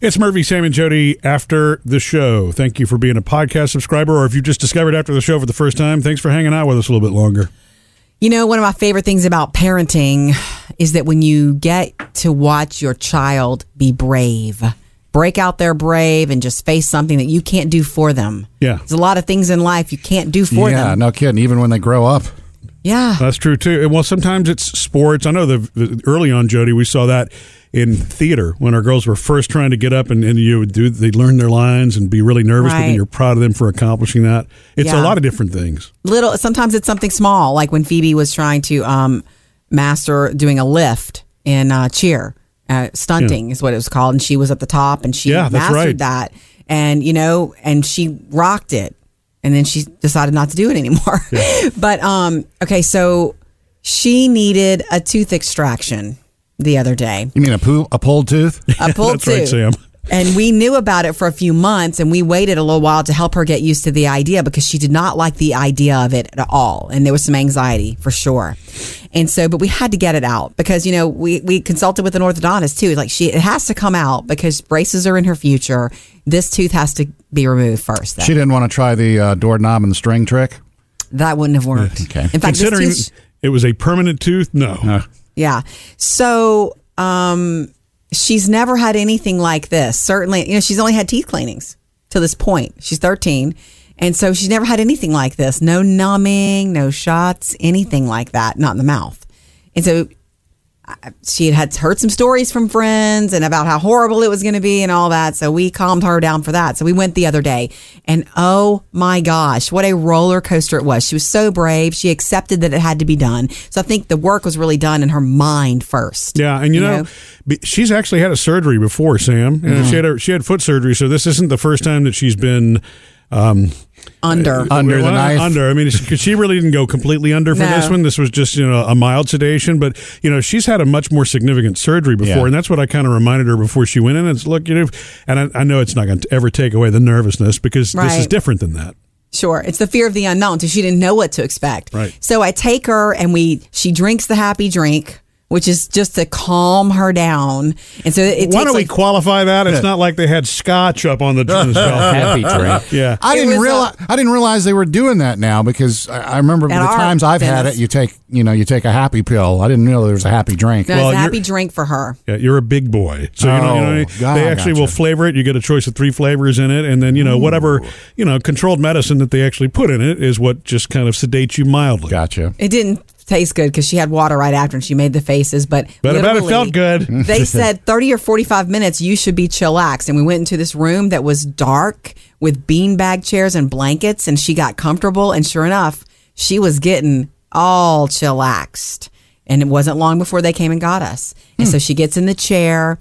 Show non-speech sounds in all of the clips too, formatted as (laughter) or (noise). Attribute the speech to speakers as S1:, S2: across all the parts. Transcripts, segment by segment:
S1: It's Murphy, Sam, and Jody after the show. Thank you for being a podcast subscriber, or if you just discovered after the show for the first time, thanks for hanging out with us a little bit longer.
S2: You know, one of my favorite things about parenting is that when you get to watch your child be brave, break out their brave and just face something that you can't do for them.
S1: Yeah.
S2: There's a lot of things in life you can't do for
S3: yeah,
S2: them.
S3: Yeah, no kidding. Even when they grow up.
S2: Yeah.
S1: That's true too. And, Well, sometimes it's sports. I know the, the early on, Jody, we saw that in theater when our girls were first trying to get up and, and you would do they'd learn their lines and be really nervous, but then you're proud of them for accomplishing that. It's a lot of different things.
S2: Little sometimes it's something small, like when Phoebe was trying to um, master doing a lift in uh, cheer. Uh, stunting is what it was called, and she was at the top, and she
S1: Yeah,
S2: mastered
S1: right.
S2: that, and you know, and she rocked it, and then she decided not to do it anymore. (laughs) but um, okay, so she needed a tooth extraction the other day,
S3: You mean a, poo- a pulled tooth?
S2: a (laughs) pulled
S1: That's right,
S2: tooth.
S1: Sam.
S2: And we knew about it for a few months and we waited a little while to help her get used to the idea because she did not like the idea of it at all. And there was some anxiety for sure. And so, but we had to get it out because, you know, we, we consulted with an orthodontist too. Like she, it has to come out because braces are in her future. This tooth has to be removed first. Though.
S3: She didn't want to try the uh, doorknob and the string trick.
S2: that wouldn't have worked.
S3: Okay.
S2: In fact, this
S1: Considering
S2: tooth,
S1: it was a permanent tooth, no.
S2: Yeah. So, um, she's never had anything like this. Certainly, you know, she's only had teeth cleanings to this point. She's 13. And so she's never had anything like this. No numbing, no shots, anything like that, not in the mouth. And so she had, had heard some stories from friends and about how horrible it was going to be and all that. So we calmed her down for that. So we went the other day and oh my gosh, what a roller coaster it was. She was so brave. She accepted that it had to be done. So I think the work was really done in her mind first.
S1: Yeah, and you, know, be- she's actually had a surgery before, Sam. You know, mm-hmm. She had a, she had foot surgery, so this isn't the first time that she's been um,
S2: under.
S3: Under the knife.
S1: Under. I mean, because she really didn't go completely under for
S2: No.
S1: this one. This was just you know a mild sedation, but you know she's had a much more significant surgery before,
S3: Yeah.
S1: and that's what I kind of reminded her before she went in. It's look, you know, and I, I know it's not going to ever take away the nervousness because this is different than that.
S2: Sure. It's the fear of the unknown. So she didn't know what to expect.
S1: Right.
S2: So I take her and we, she drinks the happy drink, which is just to calm her down. And so it
S1: Why
S2: takes
S1: don't we
S2: like,
S1: qualify that? It's not like they had scotch up on the (laughs) on.
S4: Happy drink.
S1: Yeah.
S3: I
S2: It
S3: didn't realize. I didn't realize they were doing that now because I, I remember the times I've had it. You take, you know, you take a happy pill. I didn't know there was a happy drink.
S2: no,
S1: Well,
S2: it's a happy drink for her.
S1: Yeah, you're a big boy, so you know, you know
S3: Oh,
S1: what I mean?
S3: God,
S1: they actually will flavor it. You get a choice of three flavors in it, and then you know whatever you know controlled medicine that they actually put in it is what just kind of sedates you mildly.
S3: Gotcha.
S2: It didn't taste good because she had water right after and she made the faces, but
S1: But I bet it felt good. (laughs)
S2: they (laughs) said 30 or 45 minutes you should be chillaxed. And we went into this room that was dark with beanbag chairs and blankets and she got comfortable and sure enough she was getting all chillaxed. And it wasn't long before they came and got us. And hmm. so she gets in the chair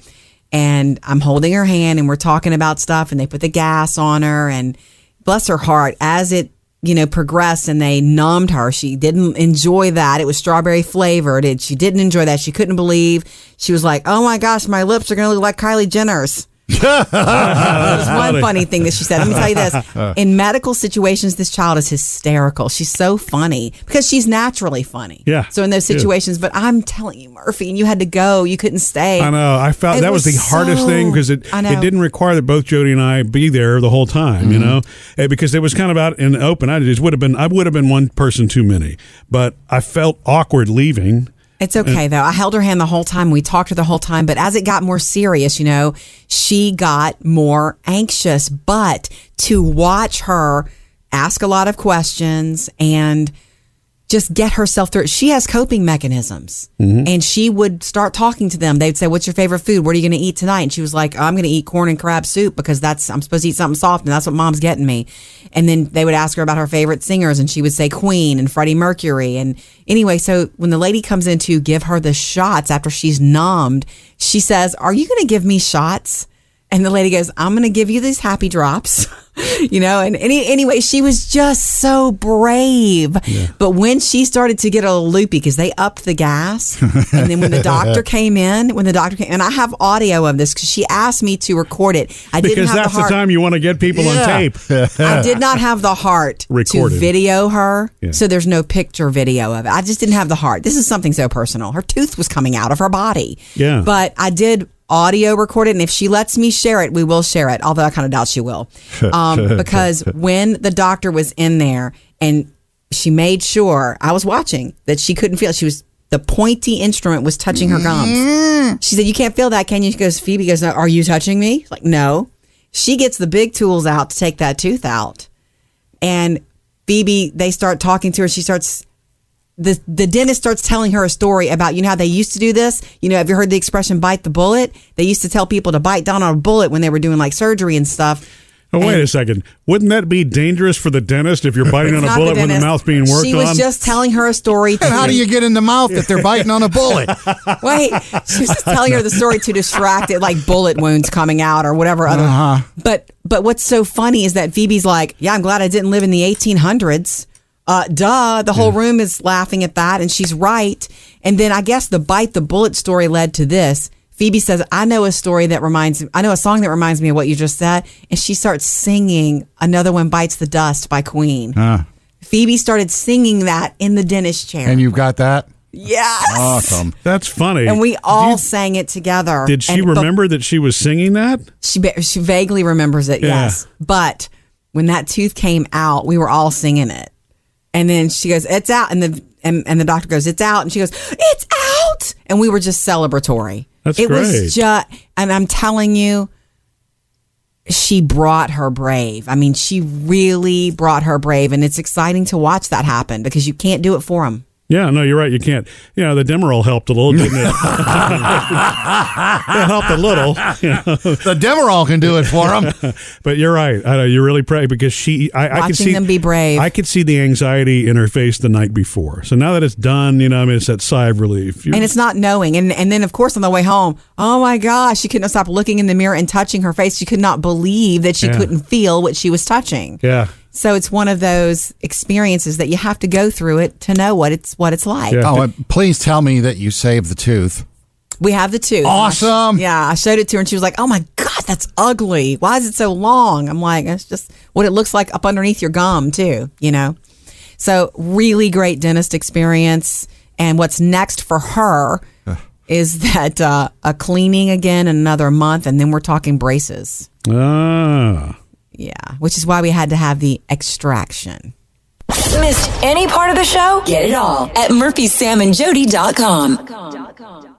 S2: and i'm holding her hand and we're talking about stuff and they put the gas on her and bless her heart as it you know progressed and they numbed her. She didn't enjoy that. It was strawberry flavored. It, she didn't enjoy that. She couldn't believe. She was like oh my gosh my lips are going to look like kylie jenner's (laughs) There's one funny thing that she said. Let me tell you this. (laughs) In medical situations, this child is hysterical. She's so funny because she's naturally funny.
S1: Yeah.
S2: So in those situations, but I'm telling you, Murphy, and you had to go. You couldn't stay.
S1: I know. I felt
S2: It
S1: that was,
S2: was
S1: the hardest thing because it it didn't require that both Jody and I be there the whole time. You know, Eh, because it was kind of out in the open. I just would have been I would have been one person too many, but I felt awkward leaving.
S2: It's okay though. I held her hand the whole time. We talked to her the whole time. But as it got more serious, you know, she got more anxious. But to watch her ask a lot of questions and just get herself through it. She has coping mechanisms mm-hmm. and she would start talking to them. They'd say, what's your favorite food? What are you going to eat tonight? And she was like, I'm going to eat corn and crab soup because that's, I'm supposed to eat something soft and that's what mom's getting me. And then they would ask her about her favorite singers and she would say Queen and Freddie Mercury. And anyway, so when the lady comes in to give her the shots after she's numbed, she says, are you going to give me shots? And the lady goes, I'm going to give you these happy drops, (laughs) you know, and any, anyway, she was just so brave. But when she started to get a little loopy because they upped the gas and then when the (laughs) doctor came in, when the doctor came, and I have audio of this because she asked me to record it. I didn't
S1: Because
S2: have
S1: that's
S2: the heart.
S1: That's the time you want to get people on tape.
S2: I did not have the heart to video her,
S1: Yeah.
S2: so there's no picture video of it. I just didn't have the heart. This is something so personal. Her tooth was coming out of her body.
S1: Yeah.
S2: But I did audio recorded, and if she lets me share it, we will share it. Although I kind of doubt she will, (laughs) um, because when the doctor was in there and she made sure I was watching that she couldn't feel. She was the pointy instrument was touching her gums. She said, "You can't feel that, can you?" She goes, "Phoebe goes, no, are you touching me?" Like, no. She gets the big tools out to take that tooth out, and Phoebe, they start talking to her. She starts the the dentist starts telling her a story about you know how they used to do this. You know, have you heard the expression "bite the bullet"? They used to tell people to bite down on a bullet when they were doing like surgery and stuff.
S1: Oh, wait
S2: And-
S1: a second. Wouldn't that be dangerous for the dentist if you're biting on a
S2: Not
S1: bullet when the mouth's being worked on?
S2: She
S1: on?
S2: was just telling her a story.
S3: And how do you get in the mouth if they're biting on a bullet? (laughs)
S2: Wait, she was just telling her the story to distract it, like bullet wounds coming out or whatever other.
S3: Uh-huh.
S2: But but what's so funny is that Phoebe's like, yeah, I'm glad I didn't live in the 1800s. Uh, duh. The whole room is laughing at that, and she's right. And then I guess the bite the bullet story led to this. Phoebe says, I know a story that reminds me I know a song that reminds me of what you just said. And she starts singing Another One Bites the Dust by Queen. Phoebe started singing that in the dentist chair.
S3: And you've got that?
S2: yes.
S3: Awesome.
S1: That's funny.
S2: And we all
S1: Did,
S2: sang it together.
S1: did she
S2: And- but
S1: remember that she was singing that?
S2: She she vaguely remembers it.
S1: Yeah.
S2: Yes, but when that tooth came out, we were all singing it. And then she goes, "It's out," and the and, and the doctor goes, "It's out," and she goes, "It's out," and we were just celebratory.
S1: That's
S2: it
S1: great.
S2: was just, and I'm telling you, she brought her brave. I mean, she really brought her brave, and it's exciting to watch that happen because you can't do it for them.
S1: Yeah, no, you're right. You can't. You know, the Demerol helped a little, didn't it? (laughs) it helped a little. you know.
S3: The Demerol can do it for them. (laughs)
S1: But you're right. I know you're really pray because she. I, I could
S2: Watching
S1: see
S2: them be brave.
S1: I could see the anxiety in her face the night before. So now that it's done, you know, I mean, it's that sigh of relief. You-
S2: and it's not knowing. And and then of course on the way home, oh my gosh, she couldn't stop looking in the mirror and touching her face. She could not believe that she
S1: Yeah.
S2: couldn't feel what she was touching.
S1: yeah.
S2: So it's one of those experiences that you have to go through it to know what it's what it's like.
S1: Yeah.
S3: Oh, please tell me that you saved the tooth.
S2: We have the tooth.
S3: Awesome.
S2: Yeah, I showed it to her and she was like, "Oh my god, that's ugly. Why is it so long?" I'm like, "It's just what it looks like up underneath your gum, too, you know." So, really great dentist experience. And what's next for her (sighs) is that uh, a cleaning again in another month, and then we're talking braces.
S1: Ah.
S2: Yeah, which is why we had to have the extraction.
S4: Missed any part of the show? Get it all at murphysamandjody.com.